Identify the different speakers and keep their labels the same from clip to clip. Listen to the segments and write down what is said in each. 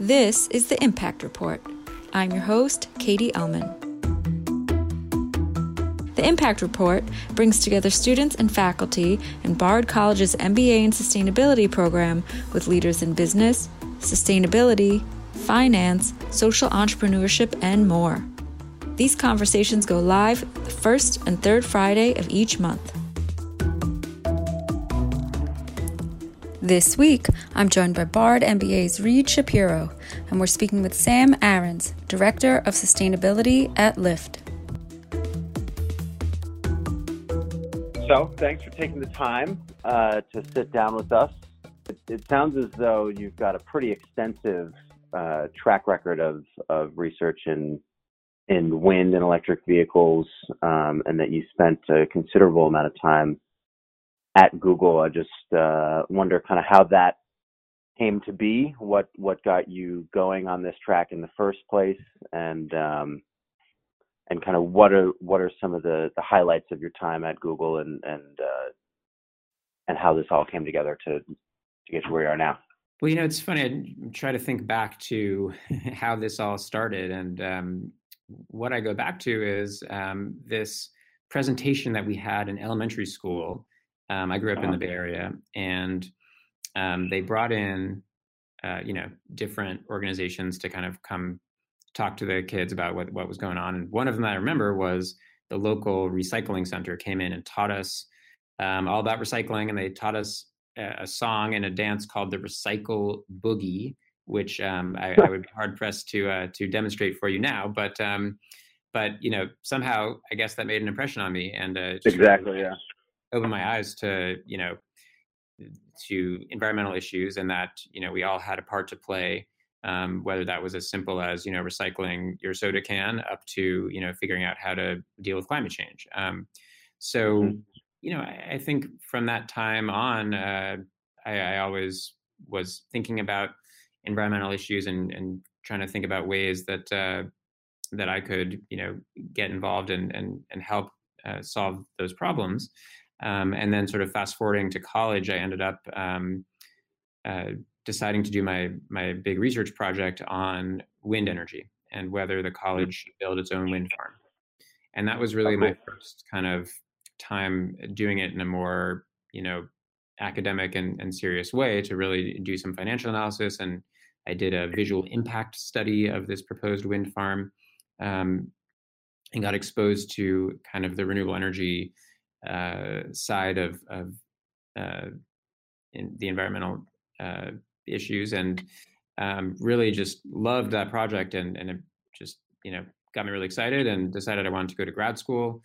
Speaker 1: This is the Impact Report. I'm your host, Katie Ellman. The Impact Report brings together students and faculty in Bard College's MBA in Sustainability program with leaders in business, sustainability, finance, social entrepreneurship, and more. These conversations go live the first and third Friday of each month. This week, I'm joined by Bard MBA's Reed Shapiro, and we're speaking with Sam Arons, Director of Sustainability at Lyft.
Speaker 2: So, thanks for taking the time uh, to sit down with us. It, it, sounds as though you've got a pretty extensive uh, track record of, of research in in wind and electric vehicles, um, and that you spent a considerable amount of time at Google. I just uh, wonder kind of how that came to be, what what got you going on this track in the first place, and um, and kind of what are what are some of the, the highlights of your time at Google, and and uh, and how this all came together to to get to where you are now.
Speaker 3: Well, you know, it's funny. I try to think back to how this all started, and um, what I go back to is um, this presentation that we had in elementary school um, I grew up in the uh-huh. Bay Area, and um, they brought in, uh, you know, different organizations to kind of come talk to the kids about what what was going on. And one of them I remember was the local recycling center came in and taught us um, all about recycling, and they taught us a, a, song and a dance called the Recycle Boogie, which um, I, I, would be hard pressed to uh, to demonstrate for you now, but um, but you know somehow I guess that made an impression on me, and uh,
Speaker 2: exactly, yeah
Speaker 3: opened my eyes to you know to environmental issues and that you know we all had a part to play um, whether that was as simple as you know recycling your soda can up to you know figuring out how to deal with climate change um, so mm-hmm. you know I, I, think from that time on uh, I, I, always was thinking about environmental issues and, and trying to think about ways that uh, that I could you know get involved and and and help uh, solve those problems um, and then, sort of fast forwarding to college, I ended up um, uh, deciding to do my my big research project on wind energy and whether the mm-hmm. college should build its own wind farm. And that was really my first kind of time doing it in a more you know academic and, and serious way to really do some financial analysis. And I did a visual impact study of this proposed wind farm um, and got exposed to kind of the renewable energy side of, of uh, in the environmental uh, issues and um, really just loved that project and, and it just you know got me really excited and decided I wanted to go to grad school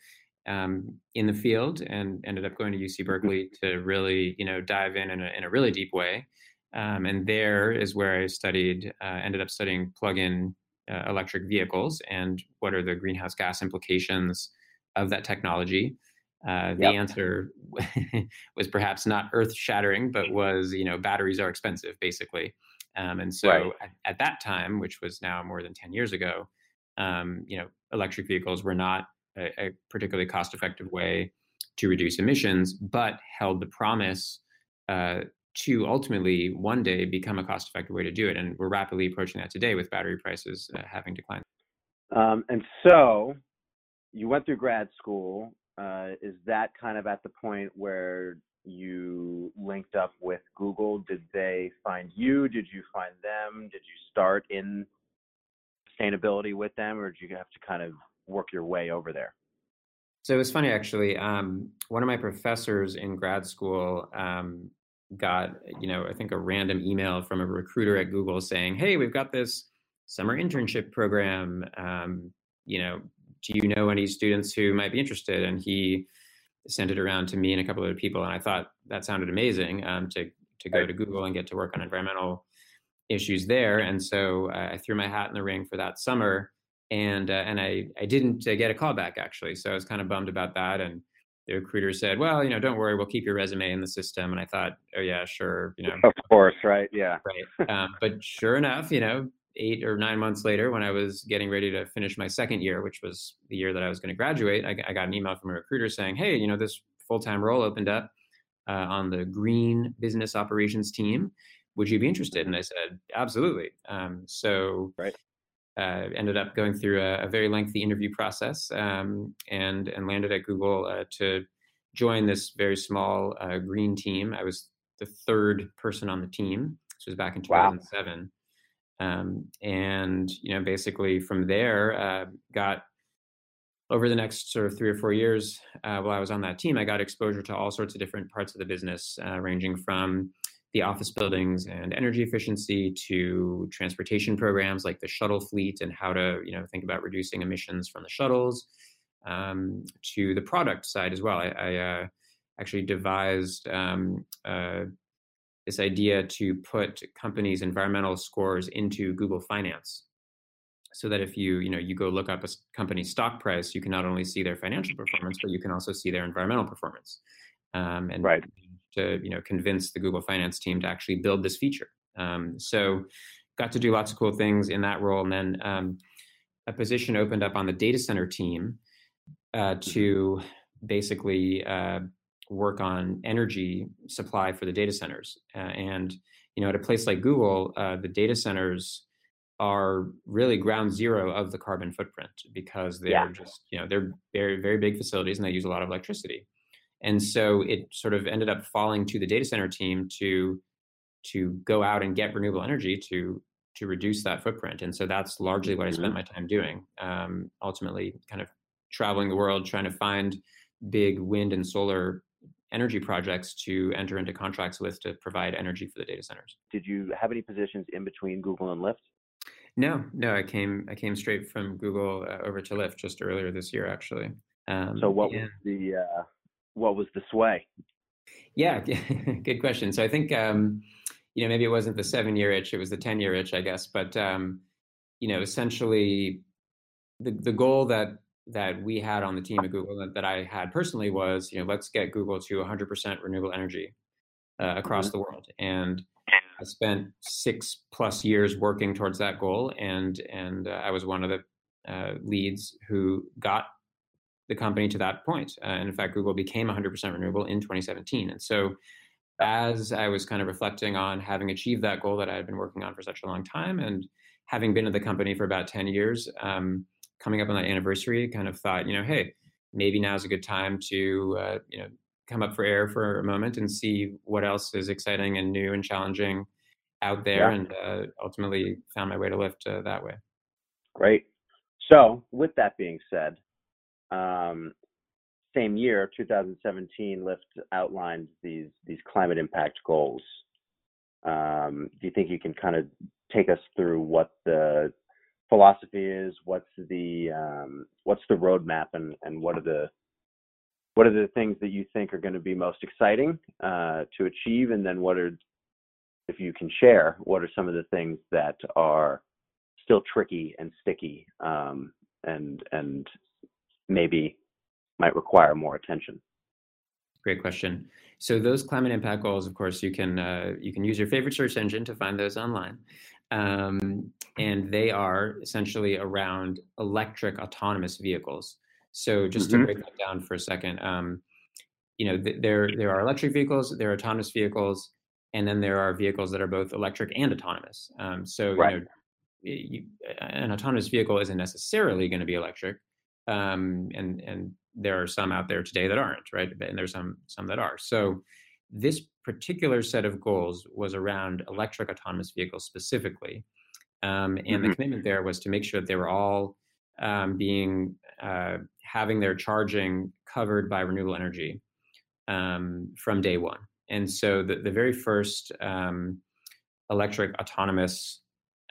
Speaker 3: um, in the field and ended up going to UC mm-hmm. Berkeley to really you know dive in in a, in a really deep way um, and there is where I studied uh, ended up studying plug-in uh, electric vehicles and what are the greenhouse gas implications of that technology uh, the yep. answer was perhaps not earth-shattering, but was you know batteries are expensive, basically. Um, and so right. at, at, that time, which was now more than ten years ago, um, you know, electric vehicles were not a, a, particularly cost-effective way to reduce emissions, but held the promise uh, to ultimately one day become a cost-effective way to do it. And we're rapidly approaching that today with battery prices uh, having declined.
Speaker 2: Um, and so you went through grad school uh, is that kind of at the point where you linked up with Google? Did they find you? Did you find them? Did you start in sustainability with them, or did you have to kind of work your way over there?
Speaker 3: So it was funny actually. Um, one of my professors in grad school um, got, you know, I think a random email from a recruiter at Google saying, "Hey, we've got this summer internship program. Um, you know, do you know any students who might be interested? And he sent it around to me and a couple other people, and I thought that sounded amazing um, to to go to Google and get to work on environmental issues there. And so uh, I threw my hat in the ring for that summer, and uh, and I I didn't uh, get a call back actually, so I was kind of bummed about that. And the recruiter said, "Well, you know, don't worry, we'll keep your resume in the system." And I thought, "Oh yeah, sure, you know."
Speaker 2: Of course, right? Yeah.
Speaker 3: Right. Um, but sure enough, you know, eight or nine months later, when I was getting ready to finish my second year, which was the year that I was going to graduate, I, I got an email from a recruiter saying, "Hey, you know, this full time role opened up uh, on the green business operations team. would you be interested? And I said, absolutely. Um, so
Speaker 2: right.
Speaker 3: Uh, ended up going through a, a very lengthy interview process um, and and landed at Google uh, to join this very small uh, green team. I was the third person on the team. This was back in 2007. Wow. Um, and you know, basically from there, uh, got over the next sort of three or four years uh, while I was on that team, I got exposure to all sorts of different parts of the business, uh, ranging from the office buildings and energy efficiency to transportation programs like the shuttle fleet and how to you know think about reducing emissions from the shuttles um, to the product side as well. I, I uh, actually devised um, uh, this idea to put companies' environmental scores into Google Finance, so that if you you know you go look up a company's stock price, you can not only see their financial performance, but you can also see their environmental performance. Um, and
Speaker 2: right.
Speaker 3: to you know convince the Google Finance team to actually build this feature. Um, so got to do lots of cool things in that role, and then um, a position opened up on the data center team uh, mm-hmm. to basically uh, work on energy supply for the data centers. Uh, and you know, at a place like Google, uh, the data centers are really ground zero of the carbon footprint because they're yeah. just you know they're very very big facilities and they use a lot of electricity. And so it sort of ended up falling to the data center team to to go out and get renewable energy to to reduce that footprint. And so that's largely what I spent mm-hmm. my time doing. Um, ultimately, kind of traveling the world trying to find big wind and solar energy projects to enter into contracts with to provide energy for the data centers.
Speaker 2: Did you have any positions in between Google and Lyft?
Speaker 3: No, no. I came I came straight from Google uh, over to Lyft just earlier this year, actually.
Speaker 2: Um, so what was the uh, what was the sway?
Speaker 3: Yeah, good question. So I think um, you know maybe it wasn't the seven year itch; it was the ten year itch, I guess. But um, you know, essentially, the the goal that that we had on the team at Google that, that I had personally was, you know, let's get Google to 100% renewable energy uh, across mm-hmm. the world. And I spent six plus years working towards that goal, and and uh, I was one of the uh, leads who got the company to that point. Uh, and in fact, Google became 100% renewable in 2017. And so, as I was kind of reflecting on having achieved that goal that I had been working on for such a long time, and having been at the company for about 10 years. Um, coming up on that anniversary, kind of thought, you know, hey, maybe now's a good time to, uh, you know, come up for air for a moment and see what else is exciting and new and challenging out there, yeah. and uh, ultimately found my way to Lyft uh, that way.
Speaker 2: Great. So, with that being said, um, same year, 2017, Lyft outlined these these climate impact goals. Um, do you think you can kind of take us through what the philosophy is, what's the um, what's the roadmap, and and what are the what are the things that you think are going to be most exciting uh, to achieve, and then what are if you can share, what are some of the things that are still tricky and sticky, um, and and maybe might require more attention?
Speaker 3: Great question. So those climate impact goals, of course, you can uh, you can use your favorite search engine to find those online. Um, and they are essentially around electric autonomous vehicles. So just mm-hmm. to break that down for a second, um, you know, th- there there are electric vehicles, there are autonomous vehicles, and then there are vehicles that are both electric and autonomous. Um, so right. you know, you, an autonomous vehicle isn't necessarily going to be electric, um, and and there are some out there today that aren't, right? And there's some some that are. So this particular set of goals was around electric autonomous vehicles specifically. Um, and mm-hmm. the commitment there was to make sure that they were all um, being uh, having their charging covered by renewable energy um, from day one. And so the, the very first um, electric autonomous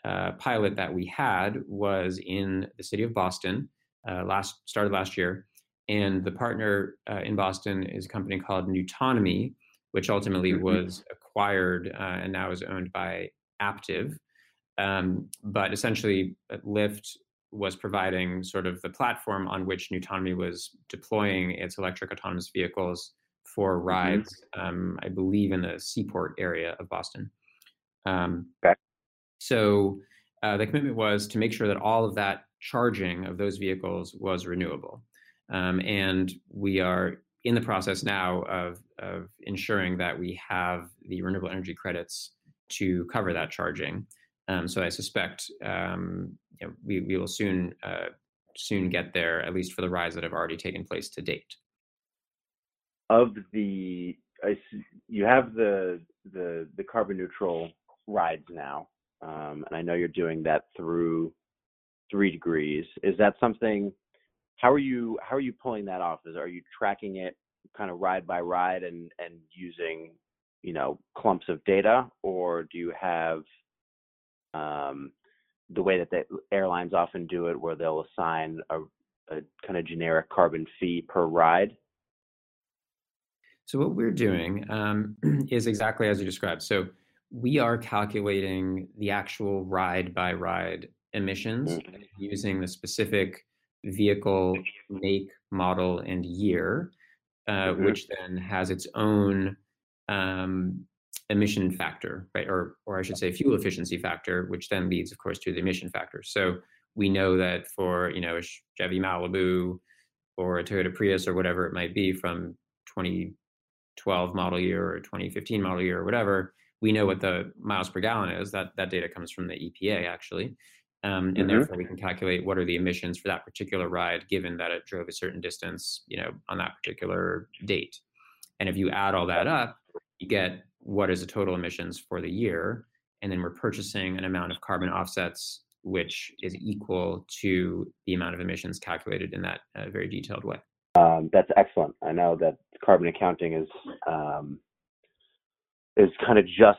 Speaker 3: uh, pilot that we had was in the city of Boston uh, last started last year. And the partner uh, in Boston is a company called Nutonomy, which ultimately mm-hmm. was acquired uh, and now is owned by Aptiv. Um, but essentially, uh, Lyft was providing sort of the platform on which Nutonomy was deploying its electric autonomous vehicles for mm-hmm. rides, mm-hmm. um, I believe, in the Seaport area of Boston. Um, okay. So uh, the commitment was to make sure that all of that charging of those vehicles was renewable. Um, and we are in the process now of, of ensuring that we have the renewable energy credits to cover that charging. Um, so I suspect um, you know, we, we will soon uh, soon get there, at least for the rides that have already taken place to date.
Speaker 2: Of the, I, you have the the the carbon neutral rides now, um, and I know you're doing that through 3Degrees. Is that something? How are you how are you pulling that off? Is are you tracking it kind of ride by ride and and using you know clumps of data, or do you have um, the way that the airlines often do it, where they'll assign a, a kind of generic carbon fee per ride?
Speaker 3: So what we're doing um, is exactly as you described. So we are calculating the actual ride by ride emissions mm-hmm. using the specific vehicle make, model, and year, uh, mm-hmm. which then has its own um, emission factor, right? Or, or I should say, fuel efficiency factor, which then leads, of course, to the emission factor. So we know that for you know a Chevy Malibu or a Toyota Prius or whatever it might be from 2012 model year or 2015 model year or whatever, we know what the miles per gallon is. That that data comes from the EPA actually, um, and mm-hmm. therefore we can calculate what are the emissions for that particular ride, given that it drove a certain distance, you know, on that particular date. And if you add all that up, you get what is the total emissions for the year, and then we're purchasing an amount of carbon offsets which is equal to the amount of emissions calculated in that uh, very detailed way.
Speaker 2: Um, that's excellent. I know that carbon accounting is um, is kind of just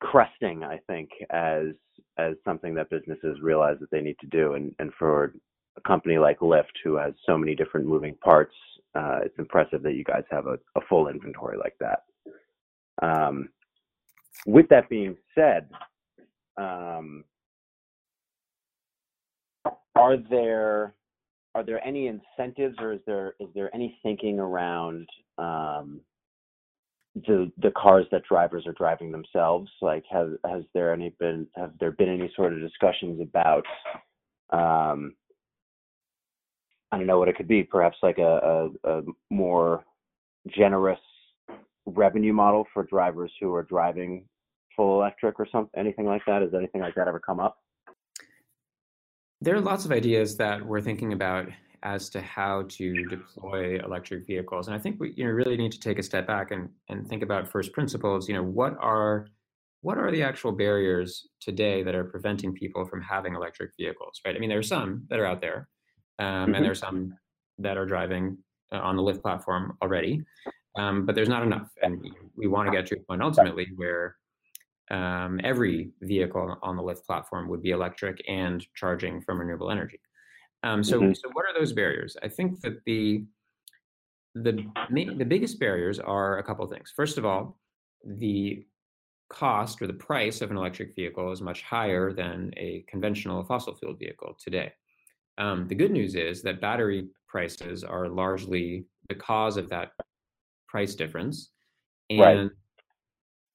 Speaker 2: cresting, I think, as as something that businesses realize that they need to do, and and for a company like Lyft, who has so many different moving parts, uh, it's impressive that you guys have a, a full inventory like that. Um, with that being said, um, are there are there any incentives or is there is there any thinking around um, the the cars that drivers are driving themselves? Like, has has there any been have there been any sort of discussions about um, I don't know what it could be, perhaps like a, a, a more generous revenue model for drivers who are driving full electric or something, anything like that? Has anything like that ever come up?
Speaker 3: There are lots of ideas that we're thinking about as to how to deploy electric vehicles, and I think we you know really need to take a step back and and think about first principles. You know, what are what are the actual barriers today that are preventing people from having electric vehicles? Right. I mean, there are some that are out there, um, mm-hmm. and there are some that are driving uh, on the Lyft platform already um, but there's not enough. And we want to get to a point ultimately where um, every vehicle on the Lyft platform would be electric and charging from renewable energy. Um, so, mm-hmm. so what are those barriers? I think that the the the biggest barriers are a couple of things. First of all, the cost or the price of an electric vehicle is much higher than a conventional fossil fuel vehicle today. Um, the good news is that battery prices are largely the cause of that price difference. And right.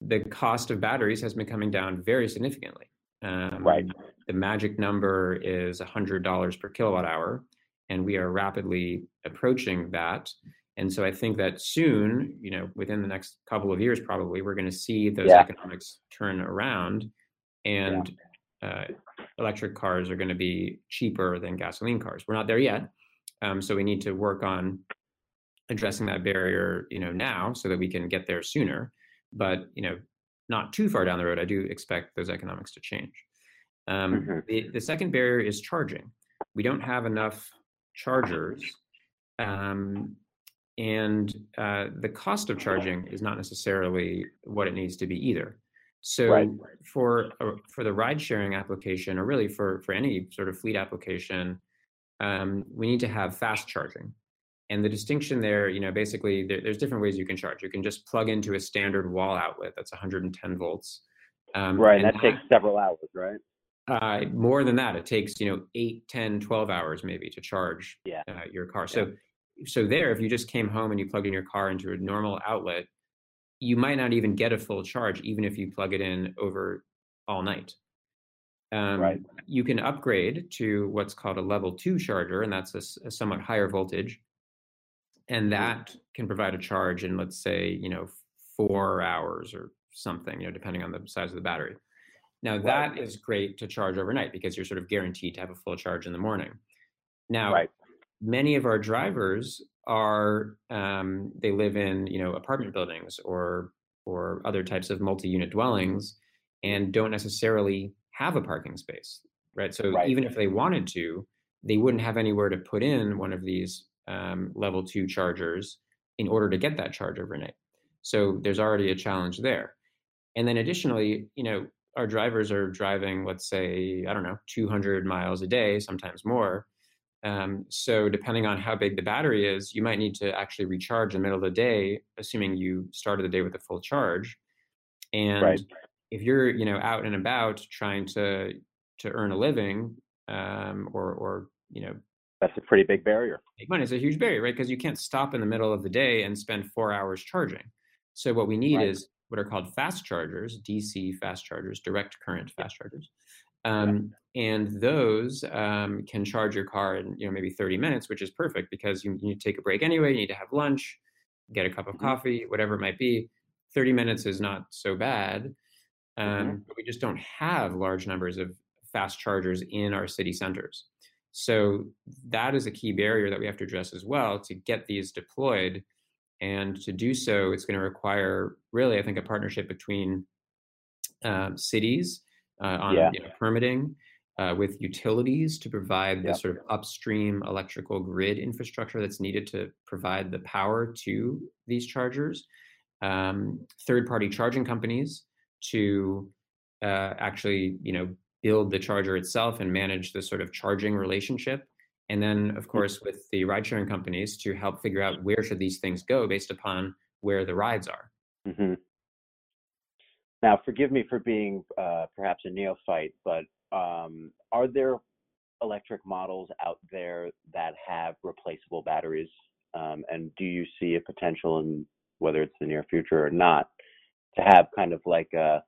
Speaker 3: the cost of batteries has been coming down very significantly. Um,
Speaker 2: right.
Speaker 3: The magic number is $100 per kilowatt hour, and we are rapidly approaching that. And so I think that soon, you know, within the next couple of years, probably, we're going to see those yeah. economics turn around and yeah. uh, electric cars are going to be cheaper than gasoline cars. We're not there yet. Um, so we need to work on addressing that barrier, you know, now so that we can get there sooner. But you know, not too far down the road, I do expect those economics to change. Um, mm-hmm. the, the second barrier is charging. We don't have enough chargers, um, and uh, the cost of charging is not necessarily what it needs to be either. So right. for uh, for the ride sharing application, or really for for any sort of fleet application, um, we need to have fast charging. And the distinction there, you know, basically there, there's different ways you can charge. You can just plug into a standard wall outlet that's 110 volts.
Speaker 2: Um, right, and that, that, takes several hours, right?
Speaker 3: Uh, more than that, it takes, you know, 8, 10, 12 hours maybe to charge
Speaker 2: yeah.
Speaker 3: uh, your car. So, so there, if you just came home and you plugged in your car into a normal outlet, you might not even get a full charge, even if you plug it in over all night. Um,
Speaker 2: right.
Speaker 3: You can upgrade to what's called a level two charger, and that's a, a somewhat higher voltage and that can provide a charge in let's say you know four hours or something, you know, depending on the size of the battery. Now that is great to charge overnight because you're sort of guaranteed to have a full charge in the morning. Now,
Speaker 2: right.
Speaker 3: many of our drivers are um, they live in you know apartment buildings or or other types of multi-unit dwellings and don't necessarily have a parking space, right? So right. even if they wanted to, they wouldn't have anywhere to put in one of these um, level two chargers in order to get that charge overnight. So there's already a challenge there. And then additionally, you know, our drivers are driving, let's say, I don't know, 200 miles a day, sometimes more. Um, so depending on how big the battery is, you might need to actually recharge in the middle of the day, assuming you started the day with a full charge. And right. if you're, you know, out and about trying to to earn a living, um, or or you know,
Speaker 2: that's a pretty big barrier.
Speaker 3: Make money. is a huge barrier, right? Because you can't stop in the middle of the day and spend four hours charging. So what we need right. is what are called fast chargers, DC fast chargers, direct current fast chargers. Um, and those um, can charge your car in you know maybe 30 minutes, which is perfect because you, you need to take a break anyway. You need to have lunch, get a cup of mm-hmm. coffee, whatever it might be. 30 minutes is not so bad. Um, mm-hmm. But we just don't have large numbers of fast chargers in our city centers. So that is a key barrier that we have to address as well to get these deployed. And to do so, it's going to require really, I think, a partnership between um, cities uh, on yeah. you know, permitting, uh, with utilities to provide the sort of upstream electrical grid infrastructure that's needed to provide the power to these chargers. Um, third-party charging companies to uh, actually, you know, build the charger itself and manage the sort of charging relationship and then of mm. course with the ride sharing companies to help figure out where should these things go based upon where the rides are
Speaker 2: mm-hmm. now forgive me for being uh, perhaps a neophyte but um, are there electric models out there that have replaceable batteries um, and do you see a potential in whether it's the near future or not to have kind of like a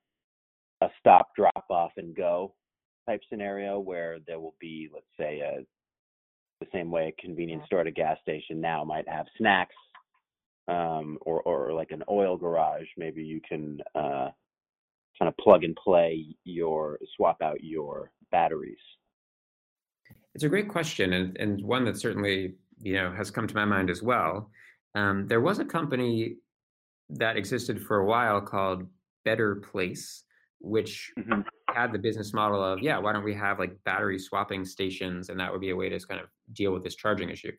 Speaker 2: a stop drop off and go type scenario where there will be, let's say, a, the same way a convenience store at a gas station now might have snacks um, or, or like an oil garage. Maybe you can uh, kind of plug and play your swap out your batteries.
Speaker 3: It's a great question, and, and one that certainly you know has come to my mind as well. Um, there was a company that existed for a while called Better Place, which mm-hmm had the business model of yeah why don't we have like battery swapping stations and that would be a way to kind of deal with this charging issue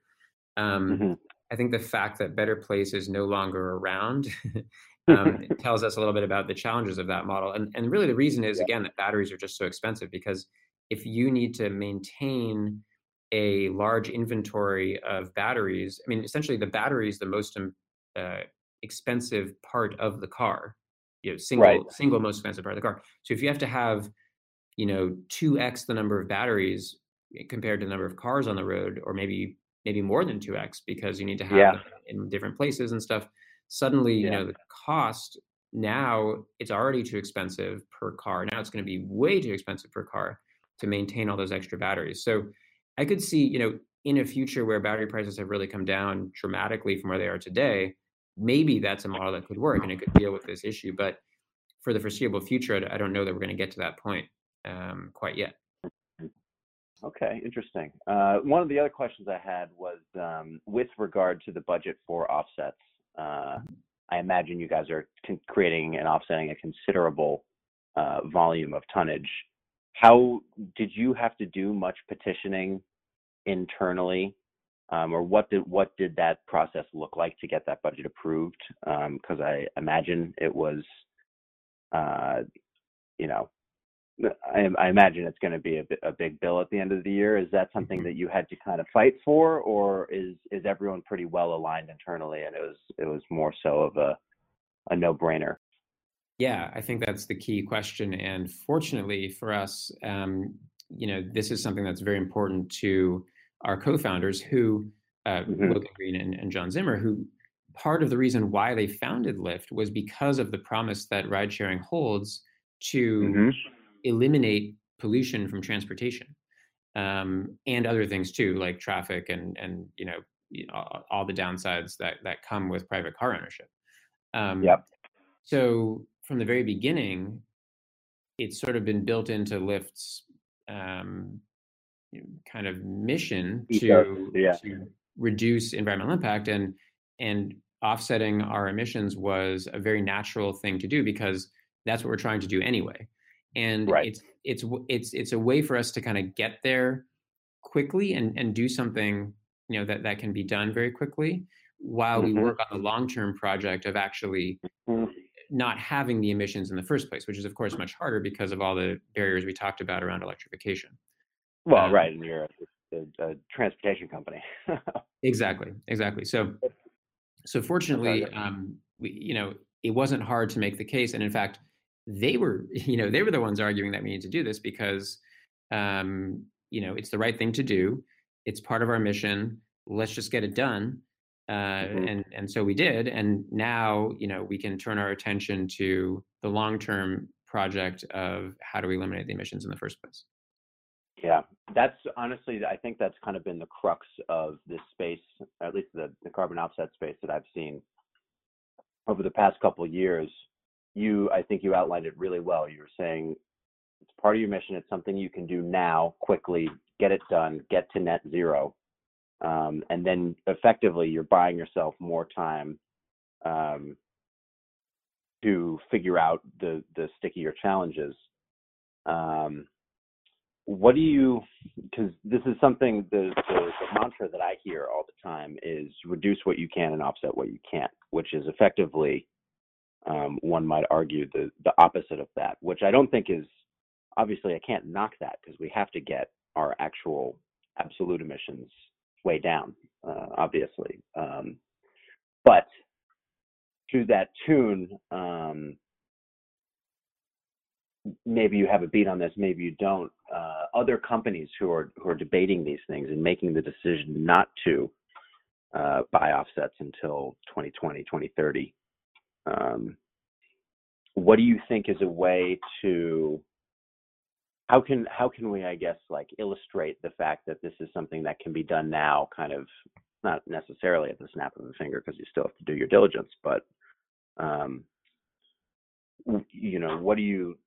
Speaker 3: um, mm-hmm. i think the fact that better place is no longer around um, tells us a little bit about the challenges of that model and, and really the reason is yeah. again that batteries are just so expensive because if you need to maintain a large inventory of batteries i mean essentially the battery is the most um, uh, expensive part of the car you know single right. single most expensive part of the car. So if you have to have you know 2x the number of batteries eh, compared to the number of cars on the road or maybe maybe more than 2x because you need to have yeah. in different places and stuff suddenly yeah. you know the cost now it's already too expensive per car now it's going to be way too expensive per car to maintain all those extra batteries so i could see you know in a future where battery prices have really come down dramatically from where they are today maybe that's a model that could work and it could deal with this issue. But for the foreseeable future, I don't know that we're going to get to that point um, quite yet.
Speaker 2: Okay, interesting. Uh, one of the other questions I had was um, with regard to the budget for offsets. Uh, I imagine you guys are con- creating and offsetting a considerable uh, volume of tonnage. How did you have to do much petitioning internally um, or what did what did that process look like to get that budget approved? Because um, I imagine it was, uh, you know, I, I, imagine it's going to be a, a, big bill at the end of the year. Is that something mm-hmm. that you had to kind of fight for, or is is everyone pretty well aligned internally, and it was it was more so of a a no brainer?
Speaker 3: Yeah, I think that's the key question, and fortunately for us, um, you know, this is something that's very important to our co-founders who uh, mm-hmm. Logan Green and, and, John Zimmer, who part of the reason why they founded Lyft was because of the promise that ride sharing holds to mm-hmm. eliminate pollution from transportation um, and other things too, like traffic and and you know all, the downsides that that come with private car ownership.
Speaker 2: Um, yep.
Speaker 3: So from the very beginning, it's sort of been built into Lyft's um, kind of mission to,
Speaker 2: yeah.
Speaker 3: to reduce environmental impact and and offsetting our emissions was a very natural thing to do because that's what we're trying to do anyway and
Speaker 2: right.
Speaker 3: it's it's it's it's a way for us to kind of get there quickly and and do something you know that that can be done very quickly while mm-hmm. we work on the long term project of actually mm-hmm. not having the emissions in the first place which is of course much harder because of all the barriers we talked about around electrification
Speaker 2: well um, right and you're a, a, a transportation company.
Speaker 3: Exactly exactly. So so fortunately um, we you know it wasn't hard to make the case and in fact they were you know they were the ones arguing that we need to do this because um, you know it's the right thing to do. It's part of our mission. Let's just get it done uh, mm-hmm. and and so we did and now you know we can turn our attention to the long term project of how do we eliminate the emissions in the first place
Speaker 2: yeah. That's honestly i think that's kind of been the crux of this space at least the, the carbon offset space that i've seen over the past couple of years. You i think you outlined it really well. You were saying it's part of your mission. It's something you can do now quickly get it done get to net zero um, and then effectively you're buying yourself more time um, to figure out the the stickier challenges. Um, what do you because this is something the, the, the, mantra that i hear all the time is reduce what you can and offset what you can't which is effectively um, one might argue the the opposite of that which i don't think is obviously i can't knock that because we have to get our actual absolute emissions way down uh, obviously um, but to that tune um, maybe you have a beat on this, maybe you don't. Uh, other companies who are who are debating these things and making the decision not to uh, buy offsets until 2020, 2030. Um, what do you think is a way to how can how can we I guess like illustrate the fact that this is something that can be done now, kind of not necessarily at the snap of a finger because you still have to do your diligence, but um, you know what do you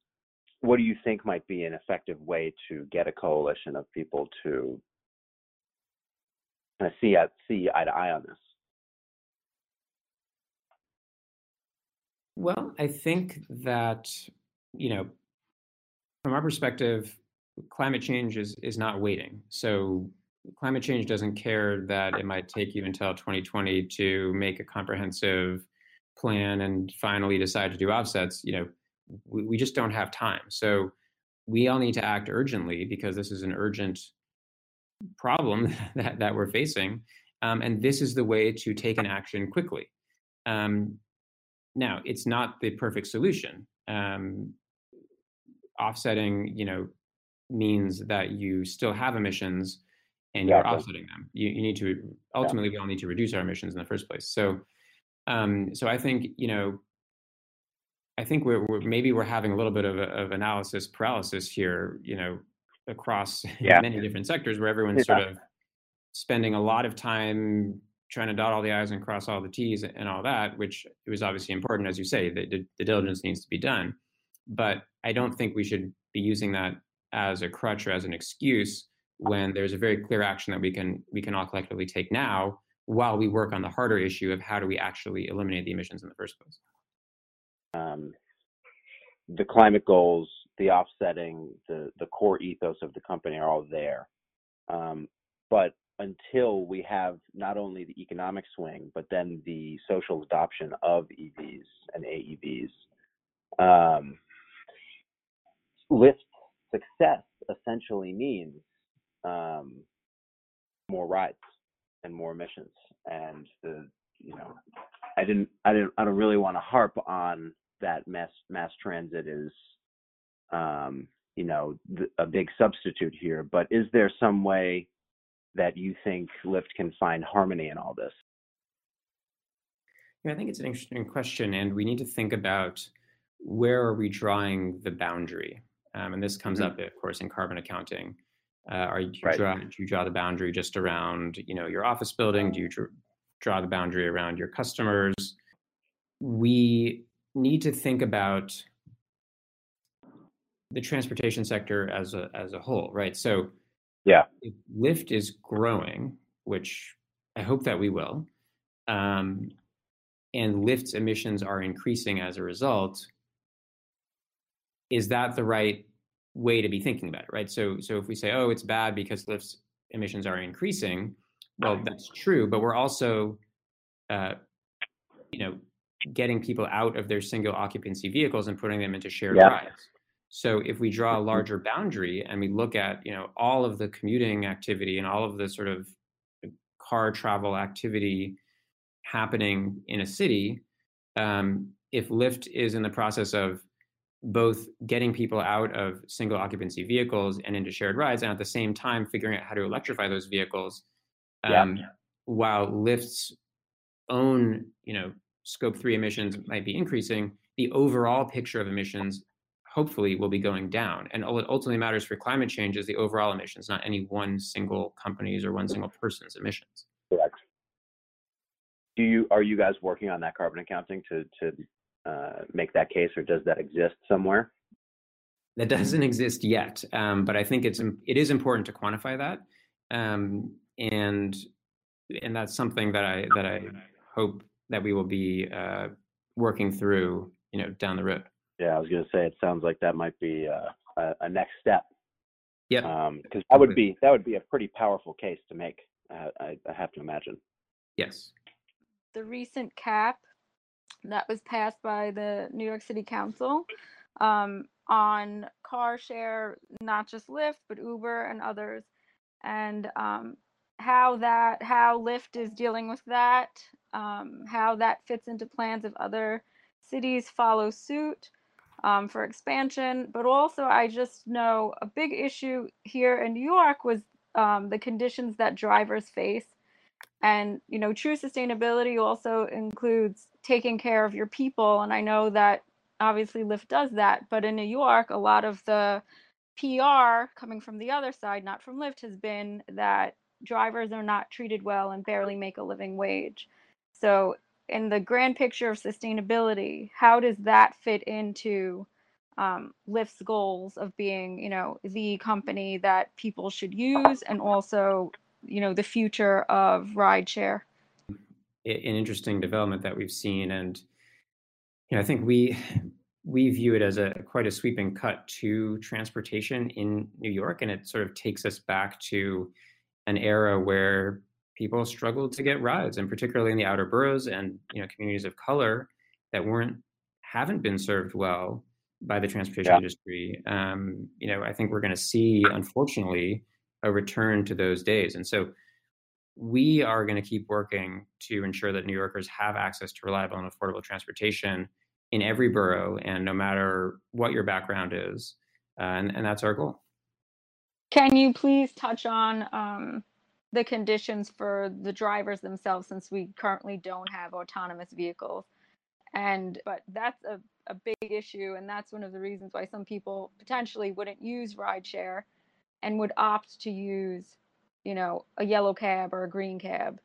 Speaker 2: what do you think might be an effective way to get a coalition of people to kind of see see eye to eye on this?
Speaker 3: Well, I think that you know, from our perspective, climate change is is not waiting. So climate change doesn't care that it might take you until 2020 to make a comprehensive plan and finally decide to do offsets. You know, we, we just don't have time. So we all need to act urgently because this is an urgent problem that, that we're facing. Um, and this is the way to take an action quickly. Um, now, it's not the perfect solution. Um, offsetting, you know, means that you still have emissions and you're offsetting them. You, you need to ultimately yeah. we all need to reduce our emissions in the first place. So, um, so I think you know I think we're, we're, maybe we're having a little bit of, a, of analysis paralysis here, you know, across yeah. many different sectors where everyone's yeah. sort of spending a lot of time trying to dot all the i's and cross all the t's and all that, which was obviously important, as you say, the, the, the diligence needs to be done. But I don't think we should be using that as a crutch or as an excuse when there's a very clear action that we can we can all collectively take now while we work on the harder issue of how do we actually eliminate the emissions in the first place
Speaker 2: um, the climate goals, the offsetting, the the core ethos of the company are all there. Um, but until we have not only the economic swing, but then the social adoption of EVs and AEVs, um, Lyft success essentially means um, more rides and more emissions. And the you know, I didn't I didn't I don't really want to harp on that mass mass transit is um, you know th- a big substitute here but is there some way that you think lyft can find harmony in all this?
Speaker 3: Yeah i think it's an interesting question and we need to think about where are we drawing the boundary? Um, and this comes mm-hmm. up of course in carbon accounting. Uh, are you right. draw, do you draw the boundary just around you know your office building? Do you draw the boundary around your customers? We need to think about the transportation sector as a as a whole, right? So,
Speaker 2: yeah,
Speaker 3: if Lyft is growing, which I hope that we will, um, and Lyft's emissions are increasing as a result, is that the right way to be thinking about it, right? So, so if we say, oh, it's bad because Lyft's emissions are increasing, well, that's true, but we're also, uh, you know, getting people out of their single occupancy vehicles and putting them into shared yeah. rides. So if we draw a mm-hmm. larger boundary and we look at, you know, all of the commuting activity and all of the sort of car travel activity happening in a city, um, if Lyft is in the process of both getting people out of single occupancy vehicles and into shared rides, and at the same time figuring out how to electrify those vehicles, um, yeah. while Lyft's own, you know, scope three emissions might be increasing, the overall picture of emissions hopefully will be going down. And all it ultimately matters for climate change is the overall emissions, not any one single company's or one single person's emissions.
Speaker 2: Correct. Do you are you guys working on that carbon accounting to to uh, make that case, or does that exist somewhere?
Speaker 3: That doesn't exist yet, um, but I think it's it is important to quantify that, um, and and that's something that I that I hope that we will be uh, working through, you know, down the road.
Speaker 2: Yeah, I was going to say it sounds like that might be uh, a, a, next step.
Speaker 3: Yeah,
Speaker 2: because um, that would be that would be a pretty powerful case to make. Uh, I, I have to imagine.
Speaker 3: Yes.
Speaker 1: The recent cap that was passed by the New York City Council um, on car share, not just Lyft, but Uber and others, and um, how that how Lyft is dealing with that, um, how that fits into plans of other cities follow suit um, for expansion. But also, I just know a big issue here in New York was um, the conditions that drivers face and you know true sustainability also includes taking care of your people and i know that obviously lyft does that but in new york a lot of the pr coming from the other side not from lyft has been that drivers are not treated well and barely make a living wage. So in the grand picture of sustainability how does that fit into um, Lyft's goals of being, you know, the company that people should use and also you know the future of rideshare?
Speaker 3: An interesting development that we've seen and you know i think we we view it as a quite a sweeping cut to transportation in new york and it sort of takes us back to an era where people struggled to get rides and particularly in the outer boroughs and you know communities of color that weren't haven't been served well by the transportation yeah. industry um, you know i think we're going to see unfortunately a return to those days. And so we are going to keep working to ensure that New Yorkers have access to reliable and affordable transportation in every borough and no matter what your background is. Uh, and, and that's our goal.
Speaker 1: Can you please touch on um, the conditions for the drivers themselves since we currently don't have autonomous vehicles? And but that's a, a big issue, and that's one of the reasons why some people potentially wouldn't use rideshare and would opt to use, you know, a yellow cab or a green cab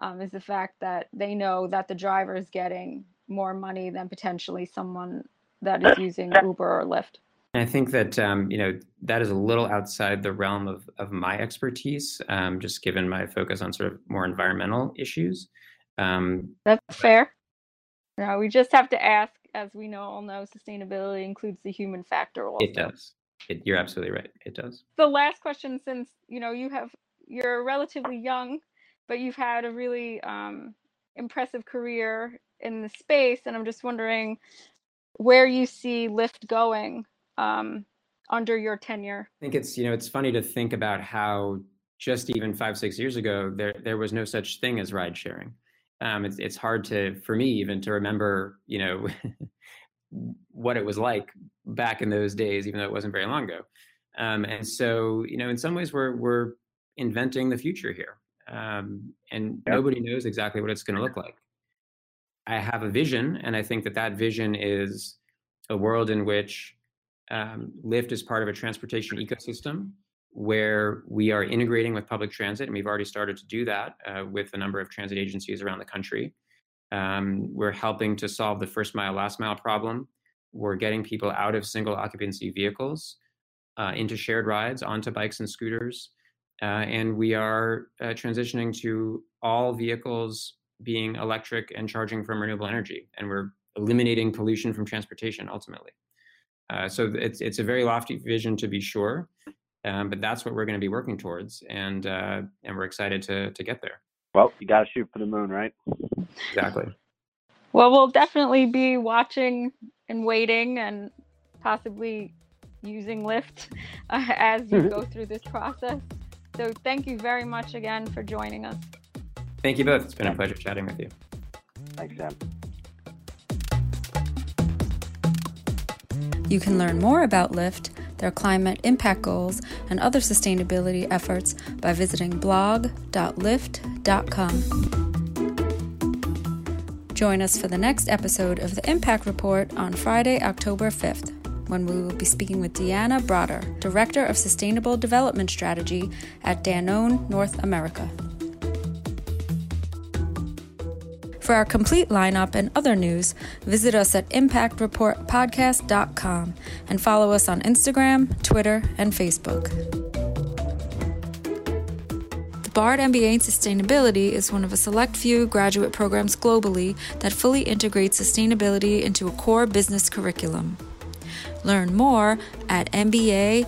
Speaker 1: um, is the fact that they know that the driver is getting more money than potentially someone that is using Uber or Lyft.
Speaker 3: I think that um, you know that is a little outside the realm of of my expertise, um, just given my focus on sort of more environmental issues. Um,
Speaker 1: That's fair. No, we just have to ask, as we know, all know, sustainability includes the human factor. Also.
Speaker 3: It does. It, you're absolutely right. It does.
Speaker 1: The last question, since you know you have you're relatively young, but you've had a really um, impressive career in the space, and I'm just wondering where you see Lyft going um, under your tenure.
Speaker 3: I think it's you know it's funny to think about how just even five six years ago there there was no such thing as ride sharing. Um, it's it's hard to for me even to remember you know what it was like back in those days, even though it wasn't very long ago. Um, and so, you know, in some ways, we're we're inventing the future here, um, and yeah. nobody knows exactly what it's going to look like. I have a vision, and I think that that vision is a world in which um, Lyft is part of a transportation ecosystem where we are integrating with public transit, and we've already started to do that uh, with a number of transit agencies around the country. Um, we're helping to solve the first mile, last mile problem. We're getting people out of single occupancy vehicles uh, into shared rides, onto bikes and scooters. Uh, and we are uh, transitioning to all vehicles being electric and charging from renewable energy. And we're eliminating pollution from transportation ultimately. Uh, so it's, it's a very lofty vision to be sure, um, but that's what we're going to be working towards. And, uh, and we're excited to, to get there.
Speaker 2: Well, you got to shoot for the moon, right?
Speaker 3: Exactly.
Speaker 4: Well, we'll definitely be watching and waiting and possibly using Lyft uh, as you go through this process. So thank you very much again for joining us.
Speaker 3: Thank you both. It's been a pleasure chatting with you.
Speaker 2: Thanks, Sam.
Speaker 4: You can learn more about Lyft, their climate impact goals, and other sustainability efforts by visiting blog.lyft.com. Join us for the next episode of the Impact Report on Friday, October 5th when we will be speaking with Deanna Bratter, Director of Sustainable Development Strategy at Danone North America. For our complete lineup and other news, visit us at impactreportpodcast.com and follow us on Instagram, Twitter, and Facebook. The Bard MBA in Sustainability is one of a select few graduate programs globally that fully integrates sustainability into a core business curriculum. Learn more at mba.bard.edu.